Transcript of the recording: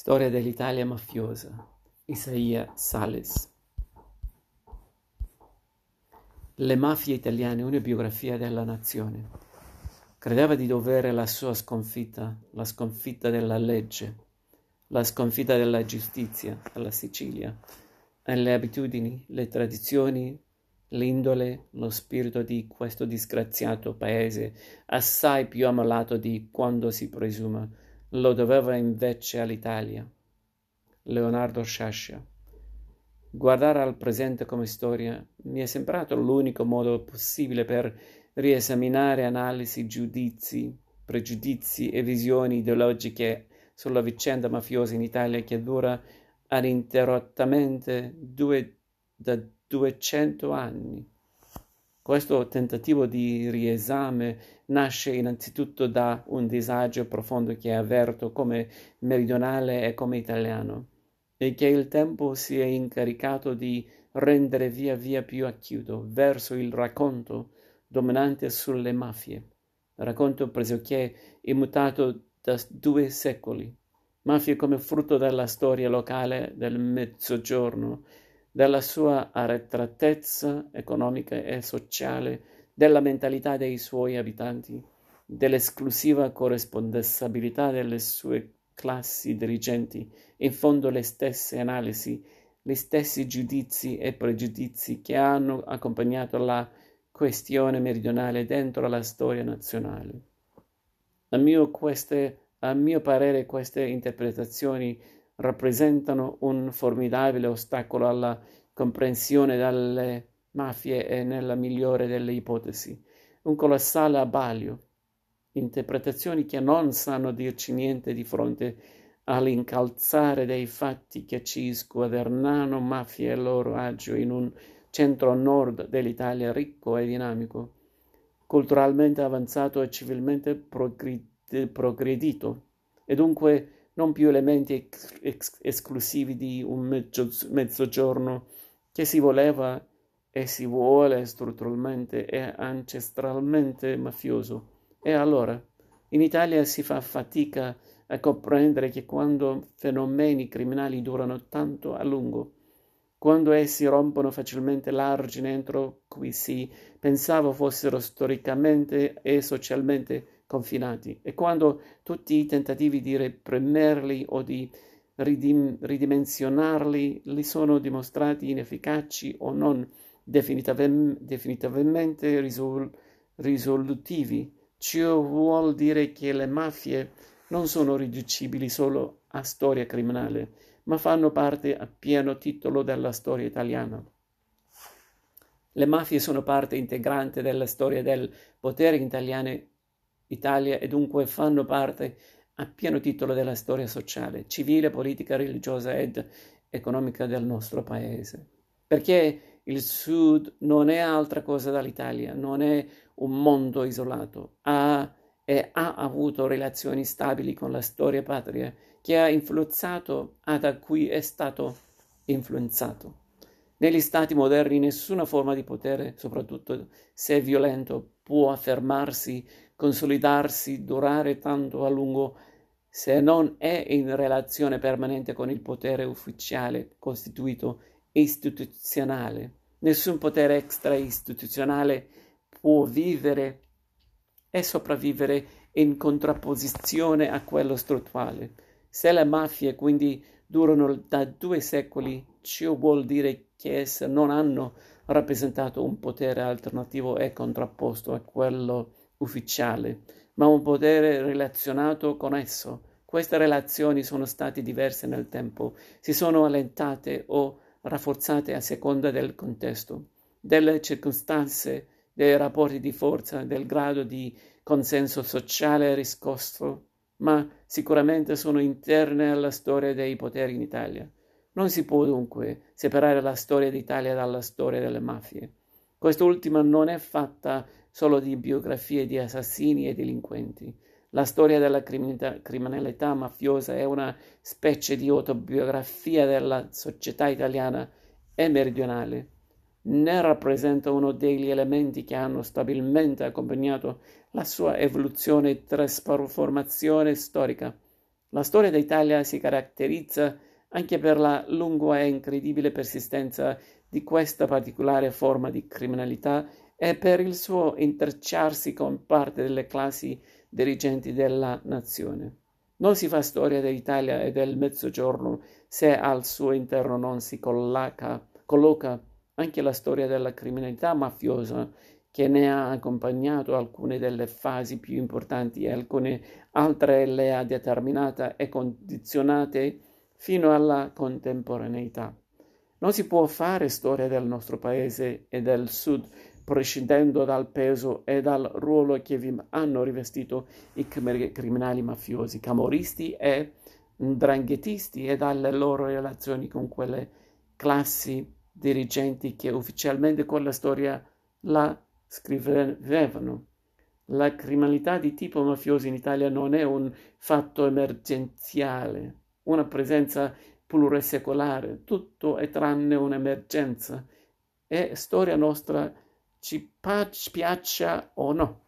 Storia dell'Italia mafiosa. Isaia Sales. Le mafie italiane, una biografia della nazione. Credeva di dovere la sua sconfitta, la sconfitta della legge, la sconfitta della giustizia alla Sicilia, e le abitudini, le tradizioni, l'indole, lo spirito di questo disgraziato paese, assai più ammalato di quando si presume lo doveva invece all'Italia. Leonardo Sciascia. Guardare al presente come storia mi è sembrato l'unico modo possibile per riesaminare analisi, giudizi, pregiudizi e visioni ideologiche sulla vicenda mafiosa in Italia che dura uninterrottamente due, da 200 anni. Questo tentativo di riesame nasce innanzitutto da un disagio profondo che avverto come meridionale e come italiano, e che il tempo si è incaricato di rendere via via più acuto verso il racconto dominante sulle mafie, racconto pressoché immutato da due secoli, mafie come frutto della storia locale del Mezzogiorno, della sua arretratezza economica e sociale, della mentalità dei suoi abitanti, dell'esclusiva corresponsabilità delle sue classi dirigenti, in fondo le stesse analisi, gli stessi giudizi e pregiudizi che hanno accompagnato la questione meridionale dentro la storia nazionale. A mio, queste, a mio parere queste interpretazioni rappresentano un formidabile ostacolo alla comprensione delle mafie e nella migliore delle ipotesi, un colossale abbaglio, interpretazioni che non sanno dirci niente di fronte all'incalzare dei fatti che ci squadernano mafia e loro agio in un centro-nord dell'Italia ricco e dinamico, culturalmente avanzato e civilmente progredito, e dunque non più elementi ex- esclusivi di un mezzo- mezzogiorno che si voleva e si vuole strutturalmente e ancestralmente mafioso. E allora, in Italia si fa fatica a comprendere che quando fenomeni criminali durano tanto a lungo, quando essi rompono facilmente l'argine entro cui si pensava fossero storicamente e socialmente confinati e quando tutti i tentativi di reprimerli o di ridim- ridimensionarli li sono dimostrati inefficaci o non definitivamente risol- risolutivi. Ciò vuol dire che le mafie non sono riducibili solo a storia criminale, ma fanno parte a pieno titolo della storia italiana. Le mafie sono parte integrante della storia del potere italiano Italia e dunque fanno parte a pieno titolo della storia sociale, civile, politica, religiosa ed economica del nostro paese. Perché il Sud non è altra cosa dall'Italia, non è un mondo isolato, ha e ha avuto relazioni stabili con la storia patria che ha influenzato e da cui è stato influenzato. Negli stati moderni nessuna forma di potere, soprattutto se violento, può affermarsi consolidarsi, durare tanto a lungo se non è in relazione permanente con il potere ufficiale costituito istituzionale. Nessun potere extra istituzionale può vivere e sopravvivere in contrapposizione a quello strutturale. Se le mafie quindi durano da due secoli, ciò vuol dire che esse non hanno rappresentato un potere alternativo e contrapposto a quello ufficiale, ma un potere relazionato con esso. Queste relazioni sono state diverse nel tempo, si sono allentate o rafforzate a seconda del contesto, delle circostanze, dei rapporti di forza, del grado di consenso sociale riscosso, ma sicuramente sono interne alla storia dei poteri in Italia. Non si può dunque separare la storia d'Italia dalla storia delle mafie. Quest'ultima non è fatta solo di biografie di assassini e delinquenti. La storia della criminalità mafiosa è una specie di autobiografia della società italiana e meridionale. Ne rappresenta uno degli elementi che hanno stabilmente accompagnato la sua evoluzione e trasformazione storica. La storia d'Italia si caratterizza anche per la lunga e incredibile persistenza di questa particolare forma di criminalità e per il suo intrecciarsi con parte delle classi dirigenti della nazione. Non si fa storia dell'Italia e del Mezzogiorno se al suo interno non si colloca, colloca anche la storia della criminalità mafiosa che ne ha accompagnato alcune delle fasi più importanti e alcune altre le ha determinate e condizionate fino alla contemporaneità. Non si può fare storia del nostro paese e del Sud prescindendo dal peso e dal ruolo che vi hanno rivestito i criminali mafiosi, camoristi e dranghetisti e dalle loro relazioni con quelle classi dirigenti che ufficialmente con la storia la scrivevano. La criminalità di tipo mafioso in Italia non è un fatto emergenziale, una presenza plurisecolare, tutto è tranne un'emergenza. È storia nostra, ci piaccia o no.